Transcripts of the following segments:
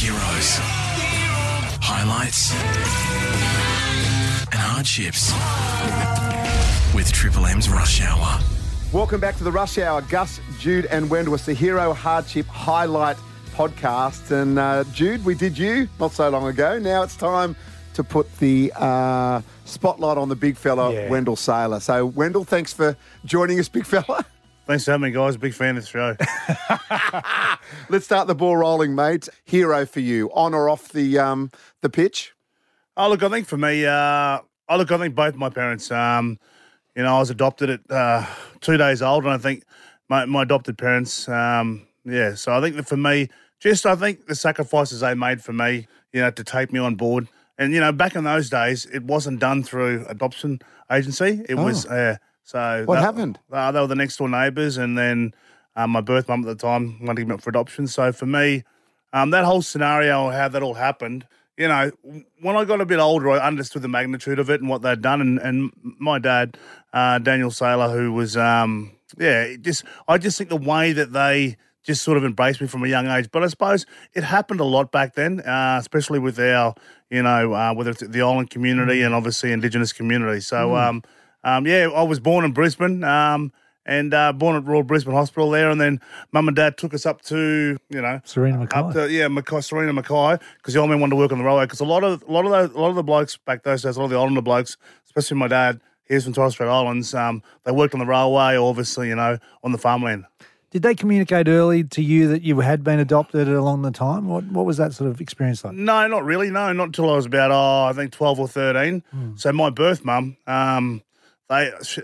Heroes, highlights, and hardships with Triple M's Rush Hour. Welcome back to the Rush Hour. Gus, Jude, and Wendell. It's the Hero Hardship Highlight podcast. And uh, Jude, we did you not so long ago. Now it's time to put the uh, spotlight on the big fella, Yeah. Wendell Sailor. So, Wendell, thanks for joining us, big fella. Thanks for having me, guys. Big fan of the show. Let's start the ball rolling, mate. Hero for you, on or off the um, the pitch? oh, look, I think for me, uh, oh, look, I think both my parents, um, you know, I was adopted at uh, two days old, and I think my, my adopted parents, um, yeah. So I think that for me, just I think the sacrifices they made for me, you know, to take me on board. And, you know, back in those days, it wasn't done through adoption agency. It was, uh, so. What that- happened? Uh, they were the next door neighbours, and then um, my birth mum at the time wanted him up for adoption. So for me, um, that whole scenario, how that all happened, you know, when I got a bit older, I understood the magnitude of it and what they'd done. And, and my dad, uh, Daniel Sailor, who was, um, yeah, just I just think the way that they just sort of embraced me from a young age. But I suppose it happened a lot back then, uh, especially with our, you know, uh, whether it's the island community and obviously Indigenous community. So, um, um, yeah, I was born in Brisbane. Um, and uh, born at Royal Brisbane Hospital there, and then mum and dad took us up to you know Sarina Mackay. up to yeah Mackay, Sarina Mackay because the old man wanted to work on the railway because a lot of a lot of those, a lot of the blokes back those days, a lot of the Islander blokes, especially my dad, he was from Torres Strait Islands. Um, they worked on the railway, obviously you know on the farmland. Did they communicate early to you that you had been adopted along the time? What What was that sort of experience like? No, not really. No, not until I was about oh, I think twelve or thirteen. So my birth mum, um, they she,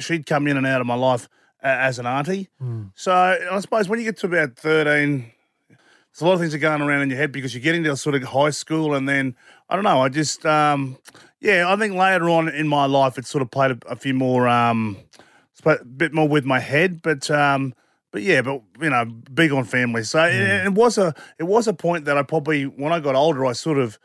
she'd come in and out of my life as an auntie. So I suppose when you get to about thirteen, there's a lot of things are going around in your head because you're getting to sort of high school, and then I don't know. I just um, yeah, I think later on in my life, it sort of played a, a few more um, a bit more with my head, but um, but yeah, but you know, big on family. So it, it was a it was a point that I probably when I got older, I sort of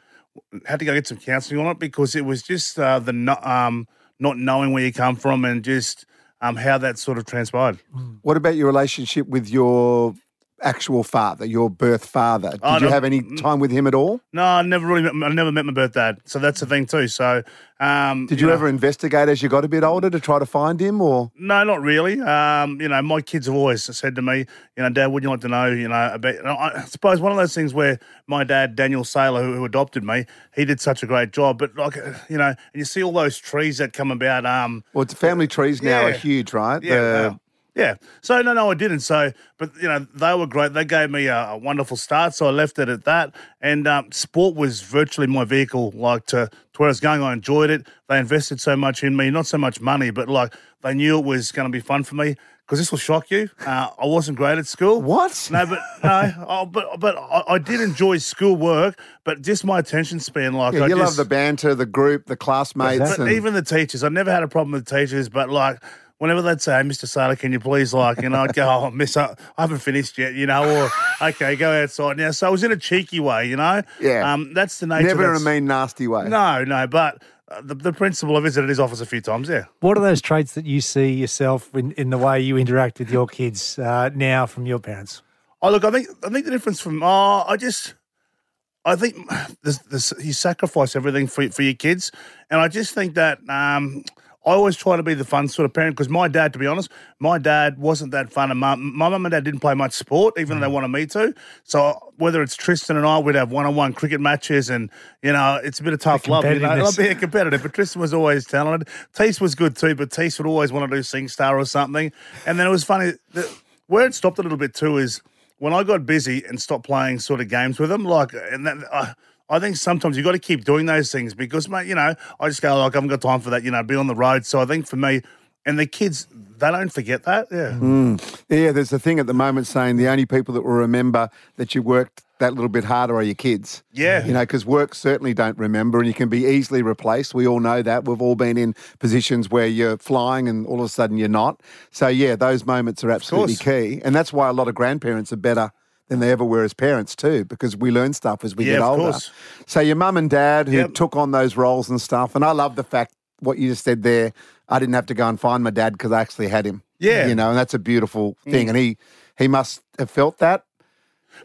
had to go get some counselling on it because it was just uh, the um, not knowing where you come from and just um, how that sort of transpired. What about your relationship with your actual father, your birth father? Did you have any time with him at all? No, I never really met, I never met my birth dad, so that's the thing too. So um, Did you, know- ever investigate as you got a bit older to try to find him, or No, not really. Um, you know, my kids have always said to me, you know, Dad, would you like to know, you know, about? I suppose one of those things where my dad, Daniel Sailor, who, who adopted me, he did such a great job. But like, you know, and you see all those trees that come about. Um, well, it's family trees now are huge, right? yeah, The- yeah. So no, no, I didn't. So, but you know, they were great. They gave me a, a wonderful start. So I left it at that. And um, sport was virtually my vehicle, like to, to where I was going. I enjoyed it. They invested so much in me, not so much money, but like they knew it was going to be fun for me. Because this will shock you. Uh, I wasn't great at school. What? No, but no, oh, but but I, I did enjoy school work, but just my attention span, like Yeah, I you love the banter, the group, the classmates, but and even the teachers, I never had a problem with teachers, but like whenever they'd say, hey, Mr. Sailor, can you please, like, you know, I'd go, oh, miss, I I haven't finished yet, you know, or, okay, go outside now. So it was in a cheeky way, you know? Yeah. Um, that's the nature never in a mean, nasty way. No, no, but uh, the, the principal, I visited his office a few times, yeah. What are those traits that you see yourself in, in the way you interact with your kids uh, now from your parents? Oh, look, I think I think the difference from oh, I just I think this, this, you sacrifice everything for for your kids, and I just think that um, I always try to be the fun sort of parent because my dad, to be honest, my dad wasn't that fun, and my my mum and dad didn't play much sport, even Mm. though they wanted me to. So whether it's Tristan and I, we'd have one on one cricket matches, and you know it's a bit of tough love. You know, be a competitive, but Tristan was always talented. Teese was good too, but Teese would always want to do Sing Star or something. And then it was funny. The, where it stopped a little bit too is when I got busy and stopped playing sort of games with them, like, and that, uh, I think sometimes you've got to keep doing those things because, mate, you know, I just go like, I haven't got time for that, you know, be on the road. So I think for me, and the kids, they don't forget that. Yeah. Mm. Yeah, there's a thing at the moment saying the only people that will remember that you worked that little bit harder are your kids. Yeah. You know, because work certainly don't remember and you can be easily replaced. We all know that. We've all been in positions where you're flying and all of a sudden you're not. So, yeah, those moments are absolutely key. And that's why a lot of grandparents are better than they ever were as parents, too, because we learn stuff as we Yeah, get of older. course. So, your mum and dad who Yep. took on those roles and stuff. And I love the fact what you just said there. I didn't have to go and find my dad because I actually had him. Yeah. You know, and that's a beautiful mm. thing. And he he must have felt that.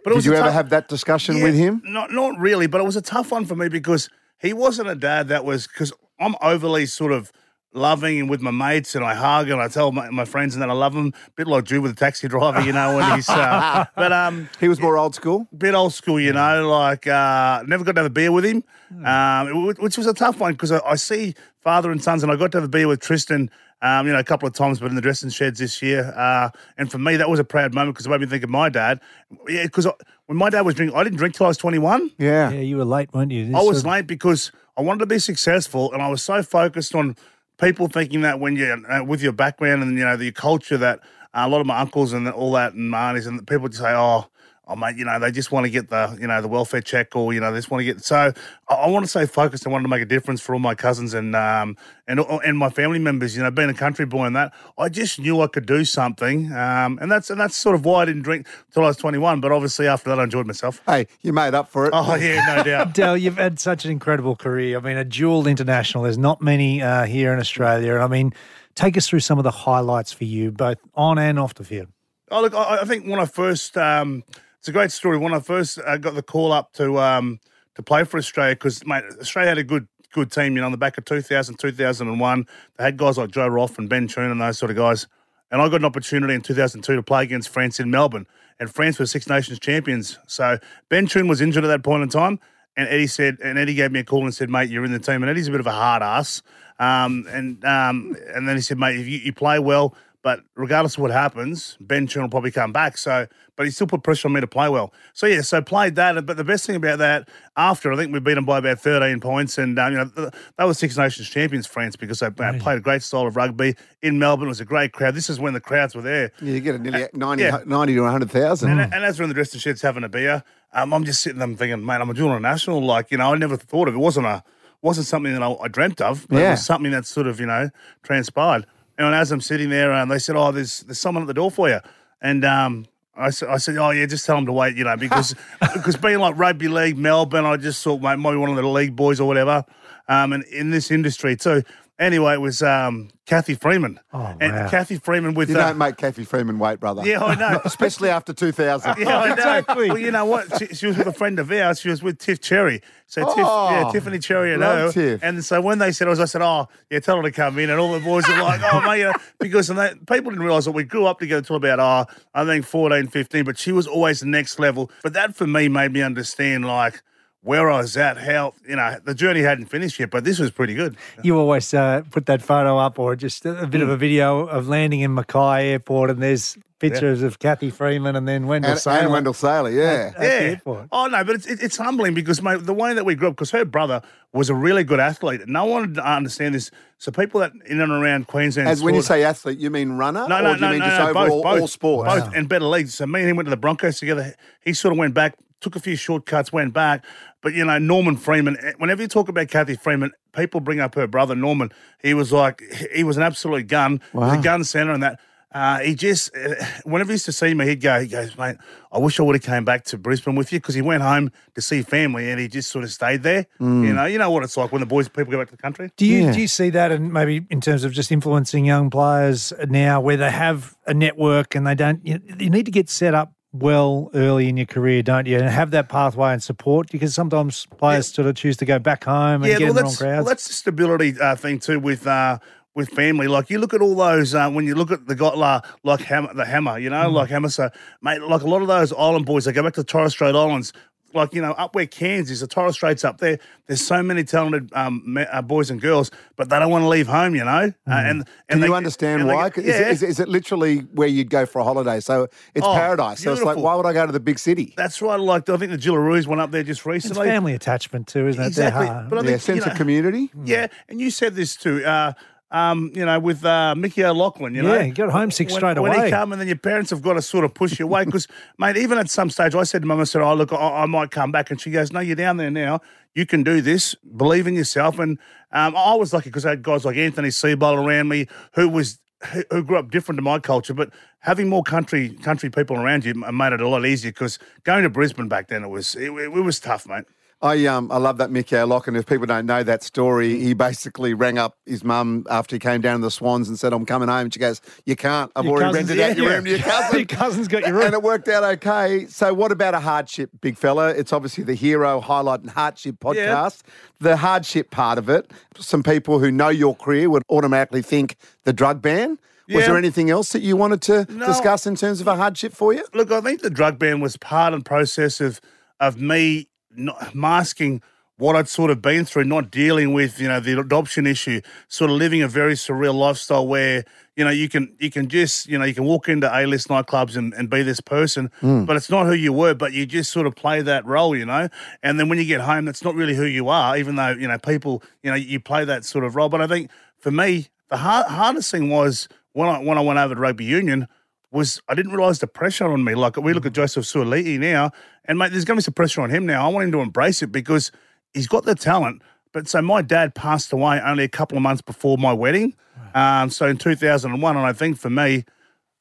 But Did you ever tough- have that discussion Yeah, with him? Not not really, but it was a tough one for me because he wasn't a dad that was because I'm overly sort of loving and with my mates and I hug and I tell my, my friends and that I love them. A bit like Drew with the taxi driver, you know, when he's uh, but um He was more old school. bit old school, you know, like uh, never got to have a beer with him, um, which was a tough one because I, I see father and sons, and I got to have a beer with Tristan, um, you know, a couple of times, but in the dressing sheds this year. Uh, and for me, that was a proud moment because it made me think of my dad. Yeah, because when my dad was drinking, I didn't drink till I was 21. Yeah. Yeah, you were late, weren't you? I was Sort of- late because I wanted to be successful, and I was so focused on people thinking that when you're uh, with your background and you know the culture that uh, a lot of my uncles and all that and aunties and people just say, oh. Oh mate, you know they just want to get the you know the welfare check or you know they just want to get so I, I want to stay focused. I wanted to make a difference for all my cousins and um and and my family members. You know, being a country boy and that, I just knew I could do something. Um, and that's and that's sort of why I didn't drink until I was twenty one. But obviously after that, I enjoyed myself. Hey, you made up for it. Oh yeah, no doubt. Dell, you've had such an incredible career. I mean, a dual international. There's not many uh, here in Australia. I mean, take us through some of the highlights for you, both on and off the field. Oh, look, I, I think when I first, um, it's a great story. When I first uh, got the call up to um, to play for Australia, because mate, Australia had a good good team. You know, on the back of 2000, 2001, they had guys like Joe Roff and Ben Tune and those sort of guys. And I got an opportunity in 2002 to play against France in Melbourne, and France were Six Nations champions. So Ben Tune was injured at that point in time, and Eddie said, and Eddie gave me a call and said, "Mate, you're in the team." And Eddie's a bit of a hard ass, um, and um, and then he said, "Mate, if you, you play well." But regardless of what happens, Ben Tune will probably come back. So, but he still put pressure on me to play well. So yeah, so played that. But the best thing about that, after I think we beat them by about thirteen points, and um, you know th- they were Six Nations champions, France, because they uh, played a great style of rugby in Melbourne. It was a great crowd. This is when the crowds were there. Yeah, You get a nearly 90, yeah. 90 to 100,000. And, and as we're in the dressing sheds having a beer, um, I'm just sitting there thinking, mate, I'm a dual national. Like, you know, I never thought of it. wasn't a wasn't something that I, I dreamt of. But It was something that sort of, you know, transpired. And as I'm sitting there, um, they said, oh, there's there's someone at the door for you. And um, I said, I said, oh yeah, just tell them to wait, you know, because because being like rugby league, Melbourne, I just thought, mate, maybe one of the league boys or whatever. Um, and in this industry too. Anyway, it was um, Cathy Freeman. Oh, and. Cathy Freeman with you uh, don't make Cathy Freeman wait, brother. Yeah, I know. Especially after 2000. Yeah, I know. Exactly. Well, you know what? She, she was with a friend of ours. She was with Tiff Cherry. So Tiff, Oh, yeah, Tiffany Cherry and love her. Tiff. And so when they said, I was, I said, oh, yeah, tell her to come in. And all the boys were like, oh, mate, you know, because and they, people didn't realise that we grew up together till about, oh, I think 14, 15, but she was always the next level. But that for me made me understand, like, where I was at, how, you know, the journey hadn't finished yet, but this was pretty good. You always uh, put that photo up or just a bit of Mm. a video of landing in Mackay Airport and there's pictures of Cathy Freeman and then Wendell And, Sailor and Wendell Sailor, yeah. at the airport. Oh no, but it's it, it's humbling because mate, the way that we grew up, because her brother was a really good athlete. No one would understand this. So people that in and around Queensland, As when you say athlete, you mean runner? no, or no, do you no, mean no, just no, overall both, both, all sports? both, and better leagues. So me and him went to the Broncos together. He sort of went back, took a few shortcuts, went back. But you know, Norman Freeman. eh, Whenever you talk about Cathy Freeman, people bring up her brother Norman. He was like, he was an absolute gun. He was a gun center and that. Uh, he just, uh, whenever he used to see me, he'd go, he goes, mate, I wish I would have came back to Brisbane with you because he went home to see family and he just sort of stayed there. You know, you know what it's like when the boys, people go back to the country. Do you Yeah. do you see that, and maybe in terms of just influencing young players now, where they have a network and they don't, you, you need to get set up well early in your career, don't you, and have that pathway and support because sometimes players sort of choose to go back home and get in the wrong crowds. well, that's the stability uh, thing too with uh, with family. Like you look at all those uh, when you look at the got la, like hammer, the hammer, you know, Mm. like hammer. So, mate, like a lot of those island boys, they go back to Torres Strait Islands. Like you know, up where Cairns is, the Torres Straits up there. There's so many talented um, me- uh, boys and girls, but they don't want to leave home, you know. Uh, and and. Can they- you understand and they why? get- Is, it, yeah. is, it, is it literally where you'd go for a holiday? So it's Oh, paradise. So it's like, beautiful. why would I go to the big city? That's right. Like I think the Jillaroos went up there just It's recently. family attachment too, isn't it? They're Exactly. hard. But I yeah, think, sense you know, of community. Yeah, and you said this too. Uh, um, you know, with uh, Mickey O'Loughlin, you know, Yeah, you got homesick when, straight when away. When he come, and then your parents have got to sort of push you away because, mate, even at some stage, I said to Mum, I said, "Oh, look, I, I might come back," and she goes, "No, you're down there now. You can do this. Believe in yourself." And um, I was lucky because I had guys like Anthony Seibold around me who was who who grew up different to my culture, but having more country country people around you made it a lot easier. Because going to Brisbane back then, it was it, it was tough, mate. I um I love that Mickey O'Lock, and if people don't know that story, he basically rang up his mum after he came down to the Swans and said, "I'm coming home." And she goes, "You can't. I've Your already rented out your yeah. room to your cousin." Your cousin's got your room. And it worked out okay. So, what about a hardship, big fella? It's obviously the hero highlight and hardship podcast. The hardship part of it, some people who know your career would automatically think the drug ban. Was there anything else that you wanted to No. discuss in terms of a hardship for you? Look, I think the drug ban was part and process of of me not masking what I'd sort of been through, not dealing with you know the adoption issue, sort of living a very surreal lifestyle where you know you can you can just you know you can walk into A list nightclubs and, and be this person, hmm. but it's not who you were, but you just sort of play that role, you know. And then when you get home, that's not really who you are, even though you know people you know you play that sort of role. But I think for me, the hard, hardest thing was when I when I went over to rugby union was I didn't realise the pressure on me. Like we look at Joseph Suaalii now, and mate, there's going to be some pressure on him now. I want him to embrace it because he's got the talent. But so my dad passed away only a couple of months before my wedding, um, so in 2001, and I think for me,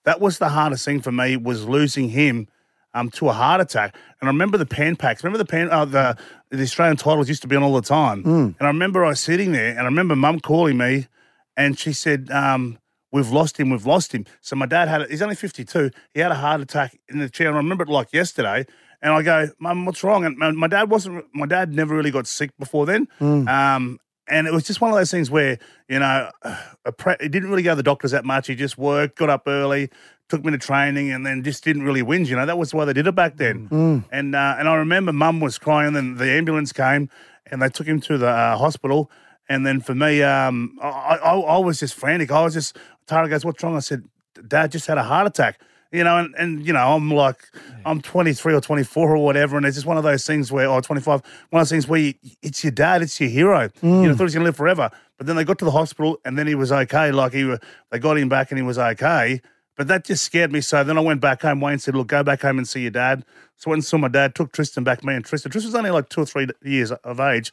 that was the hardest thing for me was losing him um, to a heart attack. And I remember the pan packs. Remember the pan uh, the the Australian titles used to be on all the time. And I remember I was sitting there, and I remember Mum calling me, and she said, um, "We've lost him. We've lost him." So my dad had it. He's only fifty two. He had a heart attack in the chair, and I remember it like yesterday. And I go, Mum, what's wrong? And my, my dad wasn't. My dad never really got sick before then. Um, and it was just one of those things where you know, a pre- he didn't really go to the doctors that much. He just worked, got up early, took me to training, and then just didn't really whinge. You know, that was why they did it back then. And uh, and I remember Mum was crying. Then the ambulance came, and they took him to the uh, hospital. And then for me, um, I, I, I was just frantic. I was just Tara goes, "What's wrong?" I said, "Dad just had a heart attack." You know, and, and you know, I'm like, I'm 23 or 24 or whatever, and it's just one of those things where, or 25, one of those things where you, it's your dad, it's your hero. You know, thought he's gonna live forever, but then they got to the hospital, and then he was okay. Like he, they got him back, and he was okay. But that just scared me. So then I went back home. Wayne said, "Look, go back home and see your dad." So I went and saw my dad. Took Tristan back. Me and Tristan. Tristan was only like two or three years of age,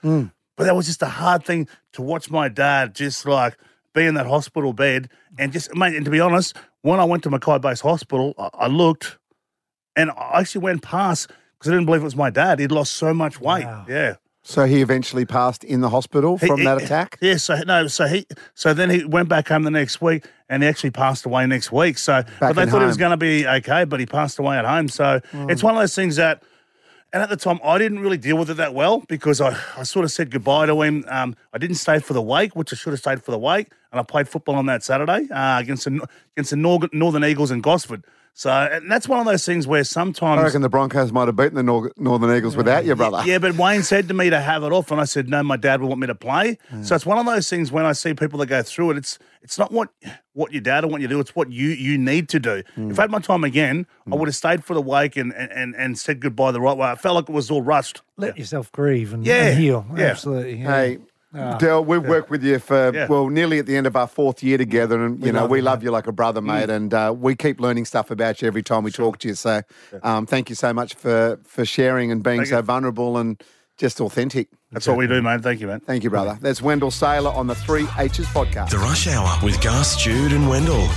but that was just a hard thing to watch my dad just like be in that hospital bed and just mate. And to be honest, when I went to Mackay Base Hospital, I, I looked and I actually went past because I didn't believe it was my dad. He'd lost so much weight. Wow. Yeah. So he eventually passed in the hospital He- from he- that attack. Yeah, so no, so he, so then he went back home the next week, and he actually passed away next week. So, back but they in thought he was going to be okay, but he passed away at home. So hmm. it's one of those things that, and at the time I didn't really deal with it that well because I, I sort of said goodbye to him. Um, I didn't stay for the wake, which I should have stayed for the wake, and I played football on that Saturday uh, against the against the Nor- Northern Eagles in Gosford. So and that's one of those things where sometimes I reckon the Broncos might have beaten the Nor- Northern Eagles without you, brother. yeah, but Wayne said to me to have it off, and I said no. My dad would want me to play. Mm. So it's one of those things when I see people that go through it. It's it's not what what your dad will want you to do. It's what you you need to do. If mm. I had my time again, I mm. would have stayed for the wake and and and said goodbye the right way. I felt like it was all rushed. Let yourself grieve and, Yeah. and heal. Yeah. Absolutely. yeah. Hey, Dell, we've worked with you for Yeah. well nearly at the end of our fourth year together, and you know love we you, love you like a brother, mate, and uh, we keep learning stuff about you every time we talk to you. So, um, thank you so much for for sharing and being Thank so you. vulnerable and just authentic. That's what we do, mate. Thank you, man. Thank you, brother. That's Wendell Sailor on the Three H's podcast. The Rush Hour with Gus, Jude, and Wendell.